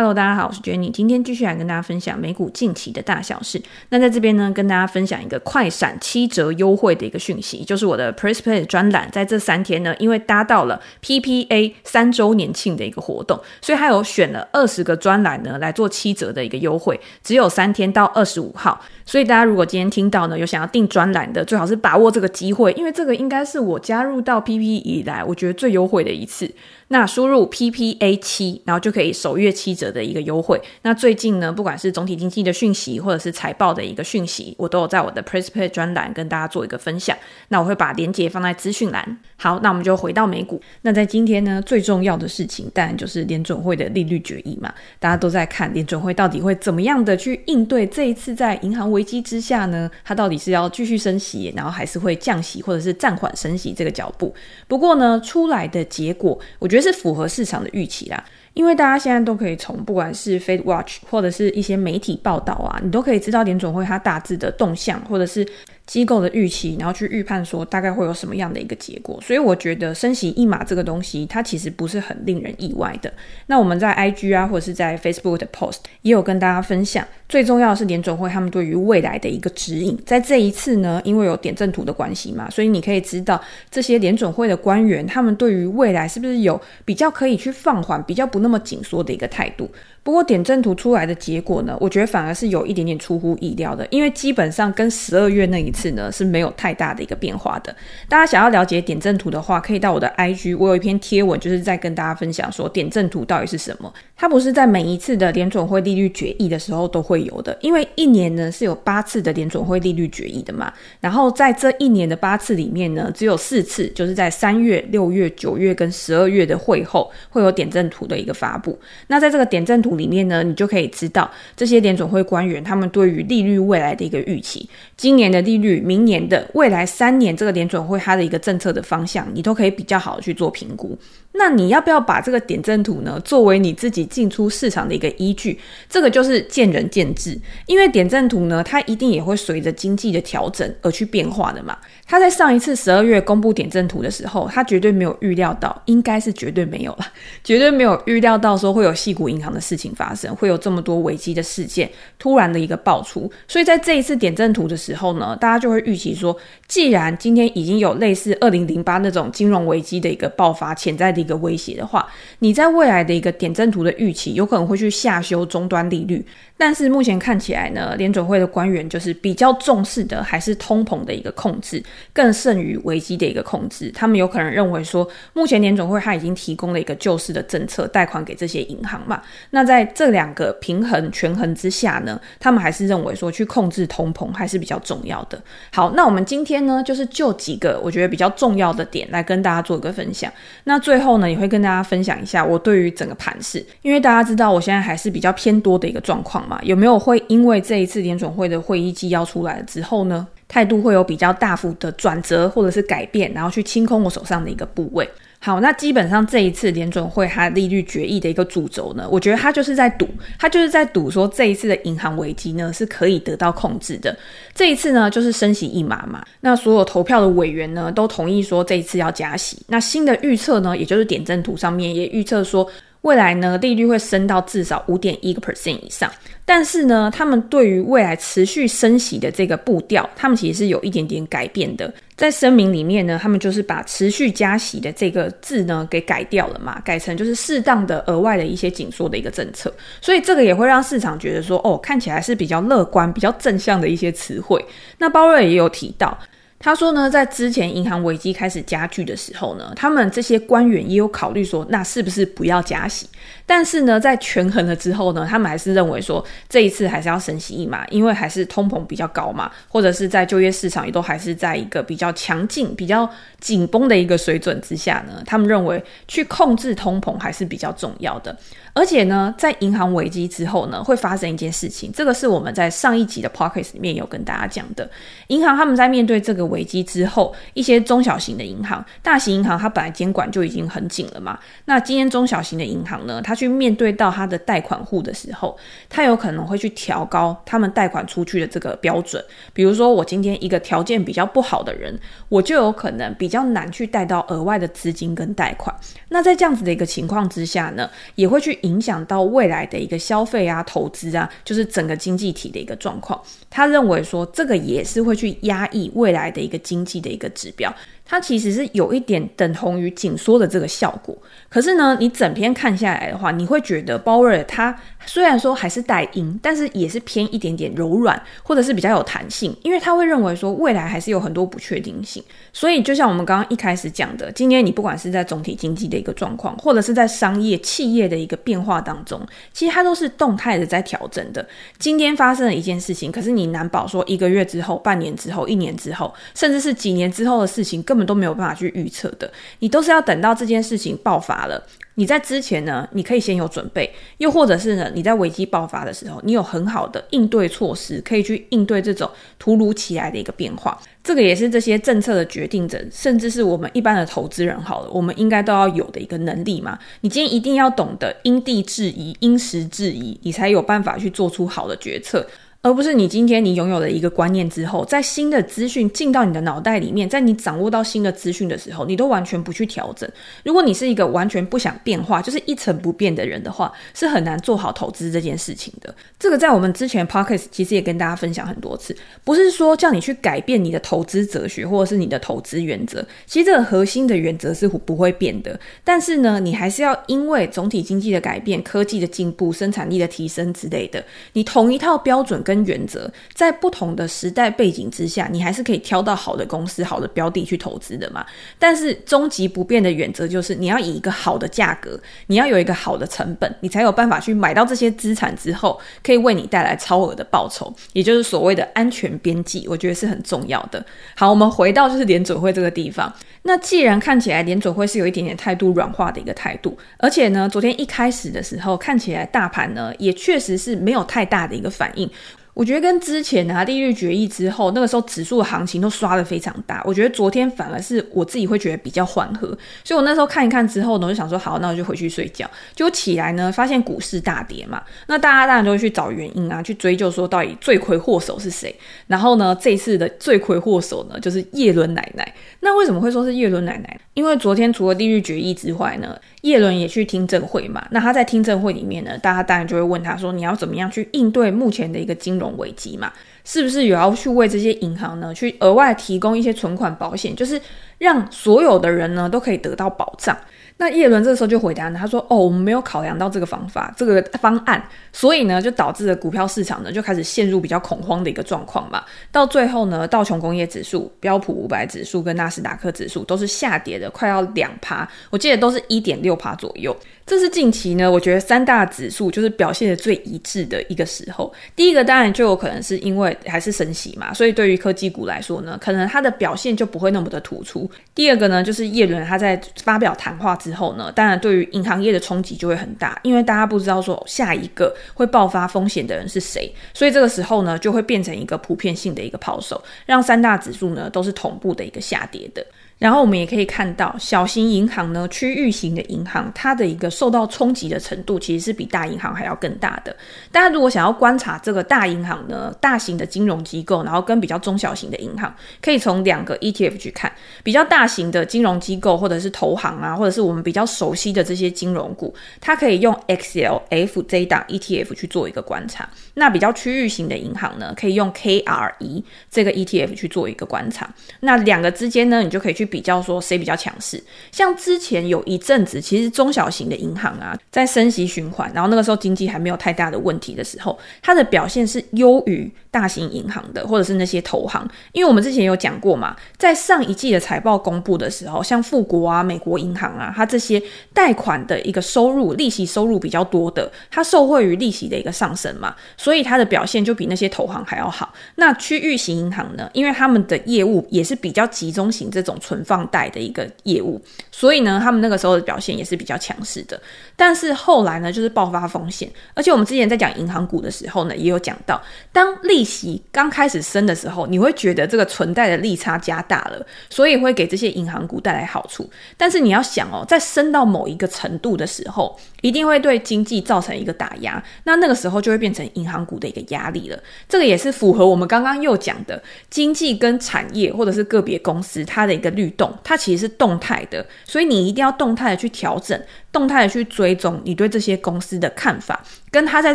Hello，大家好，我是 Jenny，今天继续来跟大家分享美股近期的大小事。那在这边呢，跟大家分享一个快闪七折优惠的一个讯息，就是我的 PressPlay 专栏在这三天呢，因为搭到了 PPA 三周年庆的一个活动，所以还有选了二十个专栏呢来做七折的一个优惠，只有三天到二十五号。所以大家如果今天听到呢，有想要订专栏的，最好是把握这个机会，因为这个应该是我加入到 PP 以来，我觉得最优惠的一次。那输入 PPA 七，然后就可以首月七折的一个优惠。那最近呢，不管是总体经济的讯息，或者是财报的一个讯息，我都有在我的 PressPlay 专栏跟大家做一个分享。那我会把链接放在资讯栏。好，那我们就回到美股。那在今天呢，最重要的事情当然就是联准会的利率决议嘛。大家都在看联准会到底会怎么样的去应对这一次在银行危机之下呢？它到底是要继续升息，然后还是会降息，或者是暂缓升息这个脚步？不过呢，出来的结果，我觉得。是符合市场的预期啦，因为大家现在都可以从不管是 Fed Watch 或者是一些媒体报道啊，你都可以知道联准会它大致的动向，或者是。机构的预期，然后去预判说大概会有什么样的一个结果，所以我觉得升息一码这个东西，它其实不是很令人意外的。那我们在 IG 啊，或者是在 Facebook 的 Post 也有跟大家分享，最重要的是联准会他们对于未来的一个指引。在这一次呢，因为有点阵图的关系嘛，所以你可以知道这些联准会的官员他们对于未来是不是有比较可以去放缓、比较不那么紧缩的一个态度。不过点阵图出来的结果呢，我觉得反而是有一点点出乎意料的，因为基本上跟十二月那一次。呢是没有太大的一个变化的。大家想要了解点阵图的话，可以到我的 IG，我有一篇贴文，就是在跟大家分享说点阵图到底是什么。它不是在每一次的联准会利率决议的时候都会有的，因为一年呢是有八次的联准会利率决议的嘛。然后在这一年的八次里面呢，只有四次就是在三月、六月、九月跟十二月的会后会有点阵图的一个发布。那在这个点阵图里面呢，你就可以知道这些联准会官员他们对于利率未来的一个预期，今年的利率。明年的未来三年，这个联准会它的一个政策的方向，你都可以比较好去做评估。那你要不要把这个点阵图呢，作为你自己进出市场的一个依据？这个就是见仁见智，因为点阵图呢，它一定也会随着经济的调整而去变化的嘛。他在上一次十二月公布点阵图的时候，他绝对没有预料到，应该是绝对没有了，绝对没有预料到说会有矽谷银行的事情发生，会有这么多危机的事件突然的一个爆出。所以在这一次点阵图的时候呢，大家就会预期说，既然今天已经有类似二零零八那种金融危机的一个爆发潜在的。一个威胁的话，你在未来的一个点阵图的预期，有可能会去下修终端利率。但是目前看起来呢，联准会的官员就是比较重视的还是通膨的一个控制，更胜于危机的一个控制。他们有可能认为说，目前联总会他已经提供了一个救市的政策，贷款给这些银行嘛。那在这两个平衡权衡之下呢，他们还是认为说，去控制通膨还是比较重要的。好，那我们今天呢，就是就几个我觉得比较重要的点来跟大家做一个分享。那最后呢，也会跟大家分享一下我对于整个盘势，因为大家知道我现在还是比较偏多的一个状况嘛。有没有会因为这一次联总会的会议纪要出来之后呢，态度会有比较大幅的转折或者是改变，然后去清空我手上的一个部位？好，那基本上这一次联准会它利率决议的一个主轴呢，我觉得它就是在赌，它就是在赌说这一次的银行危机呢是可以得到控制的。这一次呢就是升息一码嘛，那所有投票的委员呢都同意说这一次要加息。那新的预测呢，也就是点阵图上面也预测说。未来呢，利率会升到至少五点一个 percent 以上，但是呢，他们对于未来持续升息的这个步调，他们其实是有一点点改变的。在声明里面呢，他们就是把持续加息的这个字呢给改掉了嘛，改成就是适当的额外的一些紧缩的一个政策，所以这个也会让市场觉得说，哦，看起来是比较乐观、比较正向的一些词汇。那鲍瑞也有提到。他说呢，在之前银行危机开始加剧的时候呢，他们这些官员也有考虑说，那是不是不要加息？但是呢，在权衡了之后呢，他们还是认为说，这一次还是要升息一码，因为还是通膨比较高嘛，或者是在就业市场也都还是在一个比较强劲、比较紧绷的一个水准之下呢，他们认为去控制通膨还是比较重要的。而且呢，在银行危机之后呢，会发生一件事情，这个是我们在上一集的 podcast 里面有跟大家讲的，银行他们在面对这个危机之后，一些中小型的银行、大型银行，它本来监管就已经很紧了嘛。那今天中小型的银行呢，它去面对到他的贷款户的时候，他有可能会去调高他们贷款出去的这个标准。比如说，我今天一个条件比较不好的人，我就有可能比较难去贷到额外的资金跟贷款。那在这样子的一个情况之下呢，也会去影响到未来的一个消费啊、投资啊，就是整个经济体的一个状况。他认为说，这个也是会去压抑未来的一个经济的一个指标。它其实是有一点等同于紧缩的这个效果，可是呢，你整篇看下来的话，你会觉得鲍威尔他虽然说还是带鹰，但是也是偏一点点柔软，或者是比较有弹性，因为他会认为说未来还是有很多不确定性。所以就像我们刚刚一开始讲的，今天你不管是在总体经济的一个状况，或者是在商业企业的一个变化当中，其实它都是动态的在调整的。今天发生了一件事情，可是你难保说一个月之后、半年之后、一年之后，甚至是几年之后的事情，根本。都没有办法去预测的，你都是要等到这件事情爆发了，你在之前呢，你可以先有准备，又或者是呢，你在危机爆发的时候，你有很好的应对措施，可以去应对这种突如其来的一个变化。这个也是这些政策的决定者，甚至是我们一般的投资人，好了，我们应该都要有的一个能力嘛。你今天一定要懂得因地制宜、因时制宜，你才有办法去做出好的决策。而不是你今天你拥有了一个观念之后，在新的资讯进到你的脑袋里面，在你掌握到新的资讯的时候，你都完全不去调整。如果你是一个完全不想变化，就是一成不变的人的话，是很难做好投资这件事情的。这个在我们之前 Podcast 其实也跟大家分享很多次，不是说叫你去改变你的投资哲学或者是你的投资原则，其实这个核心的原则是不会变的。但是呢，你还是要因为总体经济的改变、科技的进步、生产力的提升之类的，你同一套标准跟原则，在不同的时代背景之下，你还是可以挑到好的公司、好的标的去投资的嘛。但是终极不变的原则就是，你要以一个好的价格，你要有一个好的成本，你才有办法去买到这些资产之后，可以为你带来超额的报酬，也就是所谓的安全边际。我觉得是很重要的。好，我们回到就是联准会这个地方。那既然看起来联准会是有一点点态度软化的一个态度，而且呢，昨天一开始的时候看起来大盘呢也确实是没有太大的一个反应。我觉得跟之前啊利率决议之后，那个时候指数的行情都刷的非常大。我觉得昨天反而是我自己会觉得比较缓和，所以我那时候看一看之后呢，我就想说好，那我就回去睡觉。结果起来呢，发现股市大跌嘛，那大家当然就会去找原因啊，去追究说到底罪魁祸首是谁。然后呢，这次的罪魁祸首呢，就是叶伦奶奶。那为什么会说是叶伦奶奶？因为昨天除了利率决议之外呢，叶伦也去听证会嘛。那他在听证会里面呢，大家当然就会问他说：“你要怎么样去应对目前的一个金融危机嘛？是不是也要去为这些银行呢，去额外提供一些存款保险，就是让所有的人呢都可以得到保障？”那叶伦这时候就回答呢，他说：“哦，我们没有考量到这个方法，这个方案，所以呢，就导致了股票市场呢就开始陷入比较恐慌的一个状况嘛。到最后呢，道琼工业指数、标普五百指数跟纳斯达克指数都是下跌的，快要两趴，我记得都是一点六趴左右。”这是近期呢，我觉得三大指数就是表现的最一致的一个时候。第一个当然就有可能是因为还是升息嘛，所以对于科技股来说呢，可能它的表现就不会那么的突出。第二个呢，就是叶伦他在发表谈话之之后呢，当然对于银行业的冲击就会很大，因为大家不知道说下一个会爆发风险的人是谁，所以这个时候呢，就会变成一个普遍性的一个抛售，让三大指数呢都是同步的一个下跌的。然后我们也可以看到，小型银行呢，区域型的银行，它的一个受到冲击的程度，其实是比大银行还要更大的。大家如果想要观察这个大银行呢，大型的金融机构，然后跟比较中小型的银行，可以从两个 ETF 去看。比较大型的金融机构，或者是投行啊，或者是我们比较熟悉的这些金融股，它可以用 XLF 这一档 ETF 去做一个观察。那比较区域型的银行呢，可以用 KRE 这个 ETF 去做一个观察。那两个之间呢，你就可以去。比较说谁比较强势，像之前有一阵子，其实中小型的银行啊，在升息循环，然后那个时候经济还没有太大的问题的时候，它的表现是优于大型银行的，或者是那些投行。因为我们之前有讲过嘛，在上一季的财报公布的时候，像富国啊、美国银行啊，它这些贷款的一个收入、利息收入比较多的，它受惠于利息的一个上升嘛，所以它的表现就比那些投行还要好。那区域型银行呢，因为他们的业务也是比较集中型这种存放贷的一个业务，所以呢，他们那个时候的表现也是比较强势的。但是后来呢，就是爆发风险，而且我们之前在讲银行股的时候呢，也有讲到，当利息刚开始升的时候，你会觉得这个存贷的利差加大了，所以会给这些银行股带来好处。但是你要想哦，在升到某一个程度的时候，一定会对经济造成一个打压，那那个时候就会变成银行股的一个压力了。这个也是符合我们刚刚又讲的经济跟产业或者是个别公司它的一个律动，它其实是动态的，所以你一定要动态的去调整，动态的去追踪你对这些公司的看法，跟它在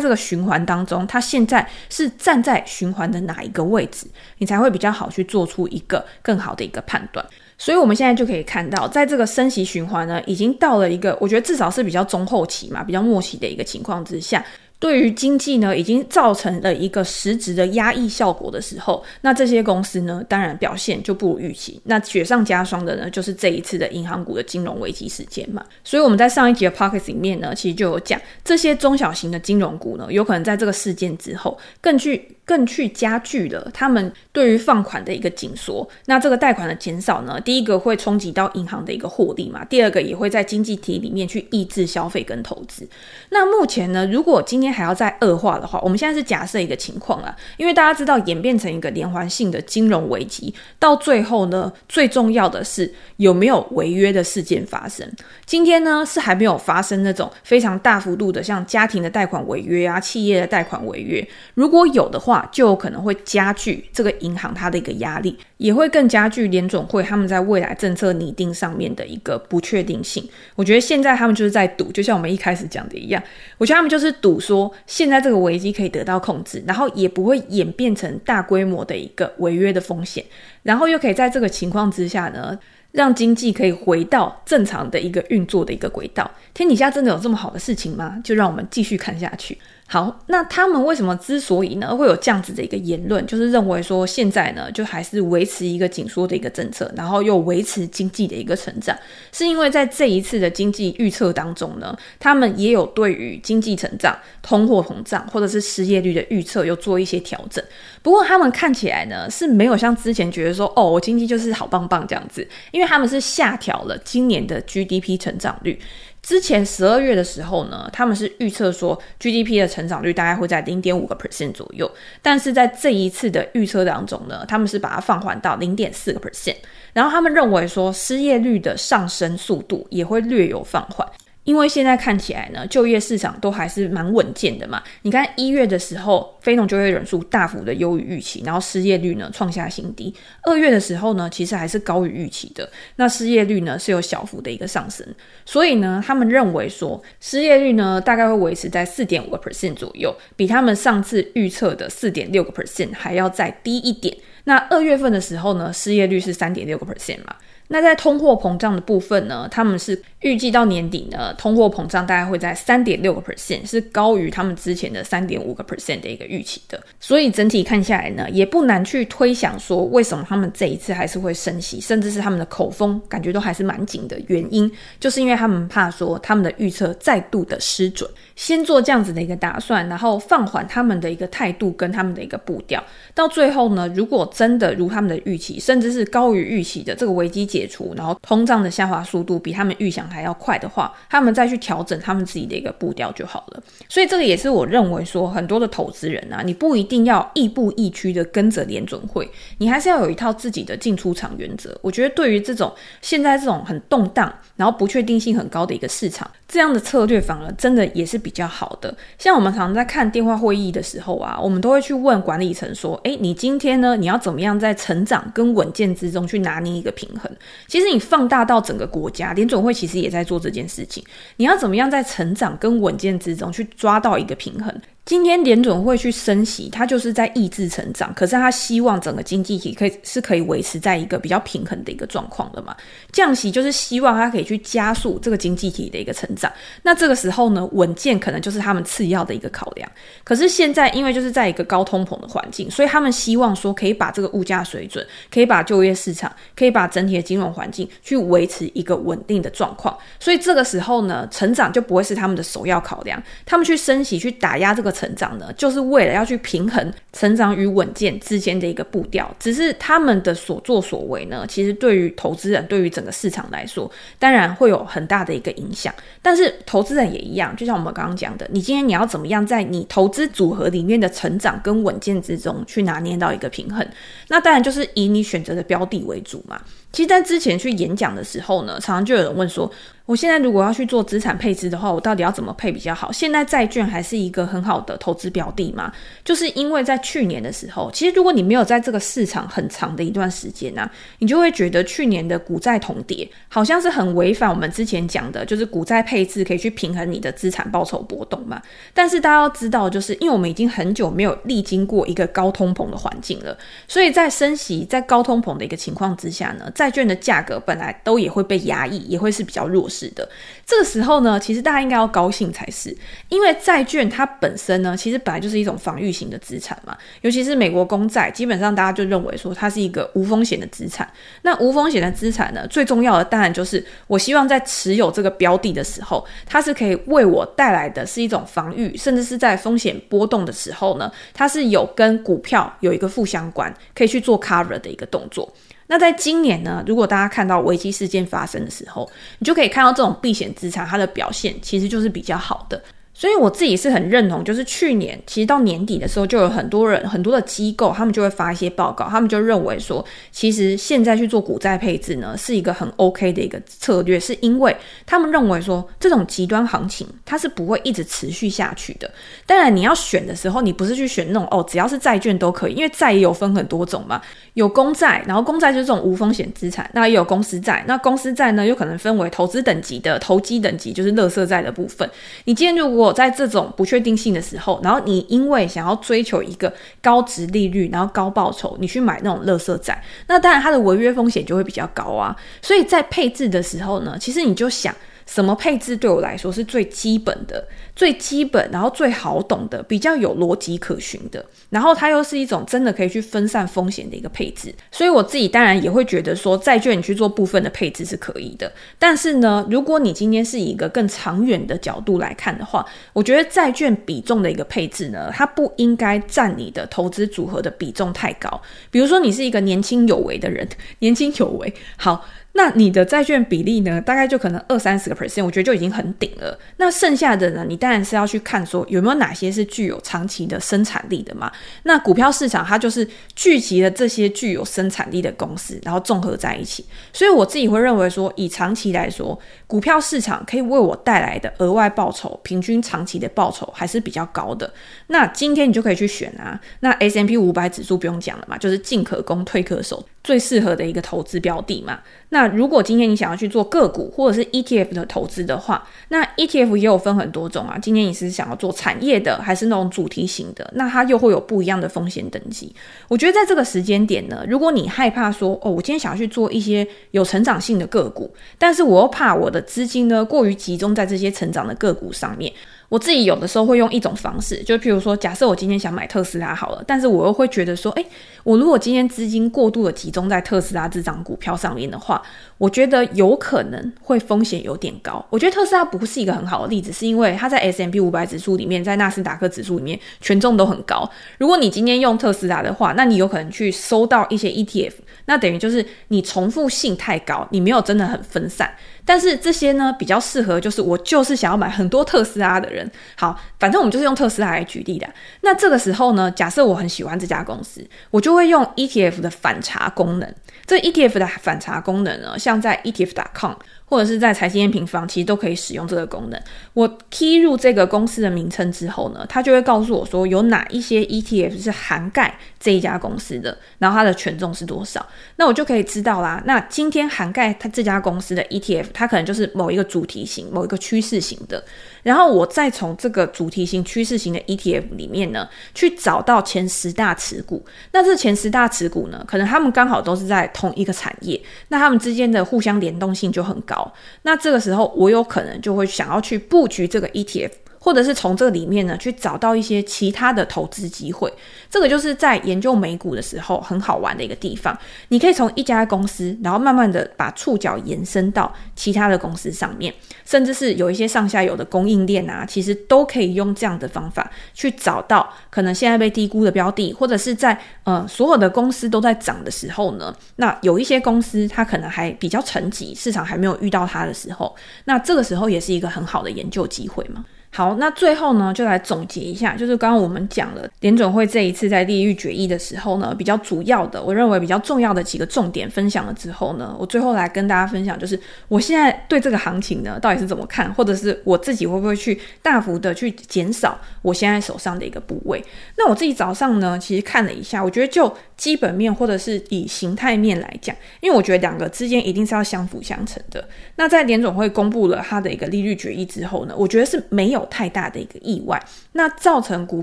这个循环当中，它现在是站在循环的哪一个位置，你才会比较好去做出一个更好的一个判断。所以，我们现在就可以看到，在这个升息循环呢，已经到了一个我觉得至少是比较中后期嘛，比较末期的一个情况之下。对于经济呢，已经造成了一个实质的压抑效果的时候，那这些公司呢，当然表现就不如预期。那雪上加霜的呢，就是这一次的银行股的金融危机事件嘛。所以我们在上一集的 p o c k e t 里面呢，其实就有讲，这些中小型的金融股呢，有可能在这个事件之后更具。更去加剧了他们对于放款的一个紧缩，那这个贷款的减少呢，第一个会冲击到银行的一个获利嘛，第二个也会在经济体里面去抑制消费跟投资。那目前呢，如果今天天还要再恶化的话，我们现在是假设一个情况啊，因为大家知道演变成一个连环性的金融危机，到最后呢，最重要的是有没有违约的事件发生。今天呢，是还没有发生那种非常大幅度的，像家庭的贷款违约啊，企业的贷款违约，如果有的话。就有可能会加剧这个银行它的一个压力，也会更加剧联总会他们在未来政策拟定上面的一个不确定性。我觉得现在他们就是在赌，就像我们一开始讲的一样，我觉得他们就是赌说说现在这个危机可以得到控制，然后也不会演变成大规模的一个违约的风险，然后又可以在这个情况之下呢，让经济可以回到正常的一个运作的一个轨道。天底下真的有这么好的事情吗？就让我们继续看下去。好，那他们为什么之所以呢会有这样子的一个言论，就是认为说现在呢就还是维持一个紧缩的一个政策，然后又维持经济的一个成长，是因为在这一次的经济预测当中呢，他们也有对于经济成长、通货膨胀或者是失业率的预测有做一些调整。不过他们看起来呢是没有像之前觉得说哦，我经济就是好棒棒这样子，因为他们是下调了今年的 GDP 成长率。之前十二月的时候呢，他们是预测说 GDP 的成长率大概会在零点五个 percent 左右，但是在这一次的预测当中呢，他们是把它放缓到零点四个 percent，然后他们认为说失业率的上升速度也会略有放缓。因为现在看起来呢，就业市场都还是蛮稳健的嘛。你看一月的时候，非农就业人数大幅的优于预期，然后失业率呢创下新低。二月的时候呢，其实还是高于预期的。那失业率呢是有小幅的一个上升，所以呢，他们认为说失业率呢大概会维持在四点五个 percent 左右，比他们上次预测的四点六个 percent 还要再低一点。那二月份的时候呢，失业率是三点六个 percent 嘛。那在通货膨胀的部分呢，他们是预计到年底呢，通货膨胀大概会在三点六个 percent，是高于他们之前的三点五个 percent 的一个预期的。所以整体看下来呢，也不难去推想说，为什么他们这一次还是会升息，甚至是他们的口风感觉都还是蛮紧的原因，就是因为他们怕说他们的预测再度的失准，先做这样子的一个打算，然后放缓他们的一个态度跟他们的一个步调，到最后呢，如果真的如他们的预期，甚至是高于预期的这个危机解除，然后通胀的下滑速度比他们预想还要快的话，他们再去调整他们自己的一个步调就好了。所以这个也是我认为说，很多的投资人啊，你不一定要亦步亦趋的跟着联准会，你还是要有一套自己的进出场原则。我觉得对于这种现在这种很动荡，然后不确定性很高的一个市场，这样的策略反而真的也是比较好的。像我们常常在看电话会议的时候啊，我们都会去问管理层说：“诶，你今天呢，你要怎么样在成长跟稳健之中去拿捏一个平衡？”其实。你放大到整个国家，联准会其实也在做这件事情。你要怎么样在成长跟稳健之中去抓到一个平衡？今天联准会去升息，它就是在抑制成长，可是它希望整个经济体可以是可以维持在一个比较平衡的一个状况的嘛。降息就是希望它可以去加速这个经济体的一个成长。那这个时候呢，稳健可能就是他们次要的一个考量。可是现在因为就是在一个高通膨的环境，所以他们希望说可以把这个物价水准，可以把就业市场，可以把整体的金融环境去维持一个稳定的状况。所以这个时候呢，成长就不会是他们的首要考量。他们去升息去打压这个。成长呢，就是为了要去平衡成长与稳健之间的一个步调。只是他们的所作所为呢，其实对于投资人，对于整个市场来说，当然会有很大的一个影响。但是投资人也一样，就像我们刚刚讲的，你今天你要怎么样在你投资组合里面的成长跟稳健之中去拿捏到一个平衡？那当然就是以你选择的标的为主嘛。其实，在之前去演讲的时候呢，常常就有人问说，我现在如果要去做资产配置的话，我到底要怎么配比较好？现在债券还是一个很好的投资标的吗？就是因为在去年的时候，其实如果你没有在这个市场很长的一段时间呢、啊，你就会觉得去年的股债同跌，好像是很违反我们之前讲的，就是股债配置可以去平衡你的资产报酬波动嘛。但是大家要知道，就是因为我们已经很久没有历经过一个高通膨的环境了，所以在升息、在高通膨的一个情况之下呢，债券的价格本来都也会被压抑，也会是比较弱势。的，这个时候呢，其实大家应该要高兴才是，因为债券它本身呢，其实本来就是一种防御型的资产嘛，尤其是美国公债，基本上大家就认为说它是一个无风险的资产。那无风险的资产呢，最重要的当然就是我希望在持有这个标的的时候，它是可以为我带来的是一种防御，甚至是在风险波动的时候呢，它是有跟股票有一个负相关，可以去做 cover 的一个动作。那在今年呢，如果大家看到危机事件发生的时候，你就可以看到这种避险资产它的表现其实就是比较好的。所以我自己是很认同，就是去年其实到年底的时候，就有很多人、很多的机构，他们就会发一些报告，他们就认为说，其实现在去做股债配置呢，是一个很 OK 的一个策略，是因为他们认为说，这种极端行情它是不会一直持续下去的。当然，你要选的时候，你不是去选那种哦，只要是债券都可以，因为债也有分很多种嘛，有公债，然后公债就是这种无风险资产，那也有公司债，那公司债呢，又可能分为投资等级的、投机等级，就是垃圾债的部分。你今天如果在这种不确定性的时候，然后你因为想要追求一个高值利率，然后高报酬，你去买那种垃圾债，那当然它的违约风险就会比较高啊。所以在配置的时候呢，其实你就想。什么配置对我来说是最基本的、最基本，然后最好懂的、比较有逻辑可循的，然后它又是一种真的可以去分散风险的一个配置。所以我自己当然也会觉得说，债券你去做部分的配置是可以的。但是呢，如果你今天是以一个更长远的角度来看的话，我觉得债券比重的一个配置呢，它不应该占你的投资组合的比重太高。比如说，你是一个年轻有为的人，年轻有为，好。那你的债券比例呢，大概就可能二三十个 percent，我觉得就已经很顶了。那剩下的呢，你当然是要去看说有没有哪些是具有长期的生产力的嘛。那股票市场它就是聚集了这些具有生产力的公司，然后综合在一起。所以我自己会认为说，以长期来说，股票市场可以为我带来的额外报酬，平均长期的报酬还是比较高的。那今天你就可以去选啊。那 S&P 五百指数不用讲了嘛，就是进可攻，退可守。最适合的一个投资标的嘛。那如果今天你想要去做个股或者是 ETF 的投资的话，那 ETF 也有分很多种啊。今天你是想要做产业的，还是那种主题型的？那它又会有不一样的风险等级。我觉得在这个时间点呢，如果你害怕说哦，我今天想要去做一些有成长性的个股，但是我又怕我的资金呢过于集中在这些成长的个股上面。我自己有的时候会用一种方式，就譬如说，假设我今天想买特斯拉好了，但是我又会觉得说，诶，我如果今天资金过度的集中在特斯拉这张股票上面的话，我觉得有可能会风险有点高。我觉得特斯拉不是一个很好的例子，是因为它在 S M P 五百指数里面，在纳斯达克指数里面权重都很高。如果你今天用特斯拉的话，那你有可能去收到一些 ETF，那等于就是你重复性太高，你没有真的很分散。但是这些呢，比较适合就是我就是想要买很多特斯拉的人。好，反正我们就是用特斯拉来举例的。那这个时候呢，假设我很喜欢这家公司，我就会用 ETF 的反查功能。这 ETF 的反查功能呢，像在 ETF.com。或者是在财经 M 平方，其实都可以使用这个功能。我 key 入这个公司的名称之后呢，它就会告诉我说有哪一些 ETF 是涵盖这一家公司的，然后它的权重是多少，那我就可以知道啦。那今天涵盖它这家公司的 ETF，它可能就是某一个主题型、某一个趋势型的。然后我再从这个主题型、趋势型的 ETF 里面呢，去找到前十大持股。那这前十大持股呢，可能他们刚好都是在同一个产业，那他们之间的互相联动性就很高。那这个时候，我有可能就会想要去布局这个 ETF。或者是从这里面呢去找到一些其他的投资机会。这个就是在研究美股的时候很好玩的一个地方。你可以从一家公司，然后慢慢的把触角延伸到其他的公司上面，甚至是有一些上下游的供应链啊，其实都可以用这样的方法去找到可能现在被低估的标的，或者是在呃所有的公司都在涨的时候呢，那有一些公司它可能还比较沉寂，市场还没有遇到它的时候，那这个时候也是一个很好的研究机会嘛。好，那最后呢，就来总结一下，就是刚刚我们讲了联准会这一次在利率决议的时候呢，比较主要的，我认为比较重要的几个重点分享了之后呢，我最后来跟大家分享，就是我现在对这个行情呢，到底是怎么看，或者是我自己会不会去大幅的去减少我现在手上的一个部位。那我自己早上呢，其实看了一下，我觉得就基本面或者是以形态面来讲，因为我觉得两个之间一定是要相辅相成的。那在联总会公布了它的一个利率决议之后呢，我觉得是没有太大的一个意外，那造成股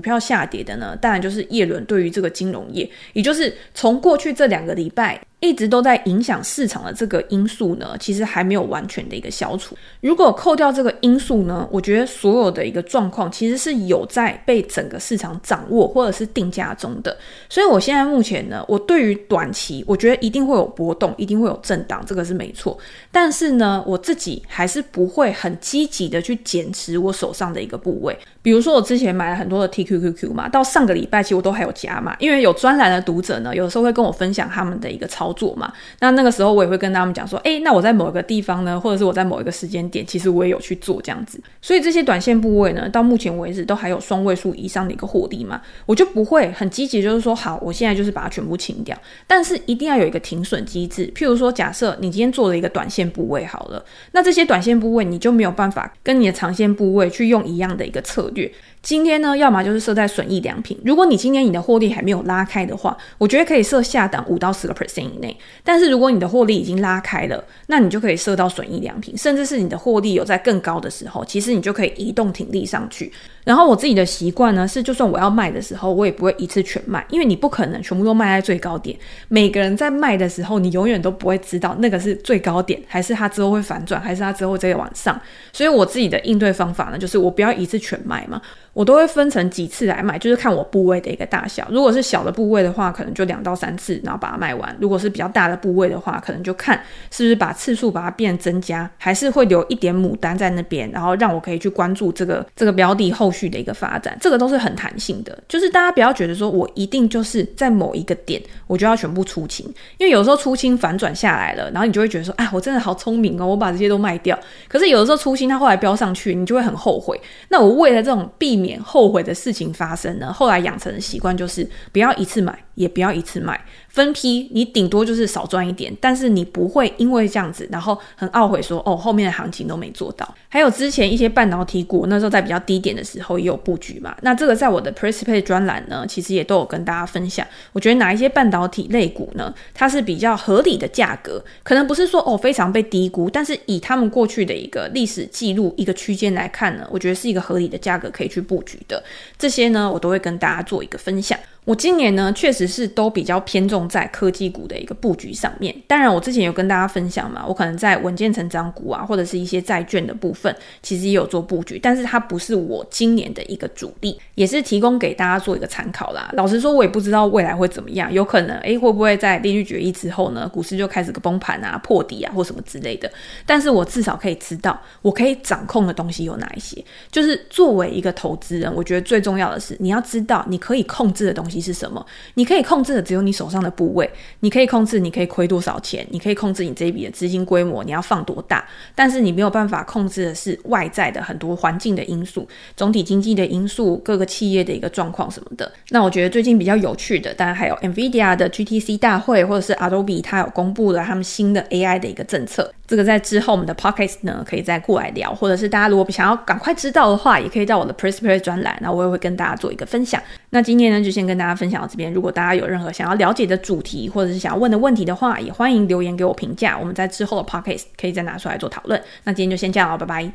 票下跌的呢，当然就是叶伦对于这个金融业，也就是从过去这两个礼拜。一直都在影响市场的这个因素呢，其实还没有完全的一个消除。如果扣掉这个因素呢，我觉得所有的一个状况其实是有在被整个市场掌握或者是定价中的。所以我现在目前呢，我对于短期，我觉得一定会有波动，一定会有震荡，这个是没错。但是呢，我自己还是不会很积极的去减持我手上的一个部位。比如说我之前买了很多的 TQQQ 嘛，到上个礼拜其实我都还有加嘛，因为有专栏的读者呢，有时候会跟我分享他们的一个操作嘛，那那个时候我也会跟他们讲说，诶，那我在某一个地方呢，或者是我在某一个时间点，其实我也有去做这样子，所以这些短线部位呢，到目前为止都还有双位数以上的一个获利嘛，我就不会很积极，就是说好，我现在就是把它全部清掉，但是一定要有一个停损机制，譬如说，假设你今天做了一个短线部位好了，那这些短线部位你就没有办法跟你的长线部位去用一样的一个策略。据。今天呢，要么就是设在损益良品。如果你今天你的获利还没有拉开的话，我觉得可以设下档五到十个 percent 以内。但是如果你的获利已经拉开了，那你就可以设到损益良品，甚至是你的获利有在更高的时候，其实你就可以移动停利上去。然后我自己的习惯呢是，就算我要卖的时候，我也不会一次全卖，因为你不可能全部都卖在最高点。每个人在卖的时候，你永远都不会知道那个是最高点，还是它之后会反转，还是它之后再往上。所以我自己的应对方法呢，就是我不要一次全卖嘛。我都会分成几次来卖，就是看我部位的一个大小。如果是小的部位的话，可能就两到三次，然后把它卖完；如果是比较大的部位的话，可能就看是不是把次数把它变增加，还是会留一点母单在那边，然后让我可以去关注这个这个标的后续的一个发展。这个都是很弹性的，就是大家不要觉得说我一定就是在某一个点我就要全部出清，因为有时候出清反转下来了，然后你就会觉得说，哎，我真的好聪明哦，我把这些都卖掉。可是有的时候出清它后来飙上去，你就会很后悔。那我为了这种避免。免后悔的事情发生呢，后来养成的习惯就是不要一次买，也不要一次卖。分批，你顶多就是少赚一点，但是你不会因为这样子，然后很懊悔说哦，后面的行情都没做到。还有之前一些半导体股，那时候在比较低点的时候也有布局嘛。那这个在我的 Prespay 专栏呢，其实也都有跟大家分享。我觉得哪一些半导体类股呢，它是比较合理的价格，可能不是说哦非常被低估，但是以他们过去的一个历史记录一个区间来看呢，我觉得是一个合理的价格可以去布局的。这些呢，我都会跟大家做一个分享。我今年呢，确实是都比较偏重在科技股的一个布局上面。当然，我之前有跟大家分享嘛，我可能在稳健成长股啊，或者是一些债券的部分，其实也有做布局，但是它不是我今年的一个主力，也是提供给大家做一个参考啦。老实说，我也不知道未来会怎么样，有可能诶，会不会在利率决议之后呢，股市就开始个崩盘啊、破底啊，或什么之类的。但是我至少可以知道，我可以掌控的东西有哪一些。就是作为一个投资人，我觉得最重要的是，你要知道你可以控制的东西。是什么？你可以控制的只有你手上的部位，你可以控制你可以亏多少钱，你可以控制你这一笔的资金规模，你要放多大。但是你没有办法控制的是外在的很多环境的因素、总体经济的因素、各个企业的一个状况什么的。那我觉得最近比较有趣的，当然还有 NVIDIA 的 GTC 大会，或者是 Adobe 它有公布了他们新的 AI 的一个政策。这个在之后我们的 Podcast 呢可以再过来聊，或者是大家如果想要赶快知道的话，也可以到我的 Precipitate 专栏，那我也会跟大家做一个分享。那今天呢就先跟大。大家分享到这边，如果大家有任何想要了解的主题，或者是想要问的问题的话，也欢迎留言给我评价。我们在之后的 podcast 可以再拿出来做讨论。那今天就先这样了，拜拜。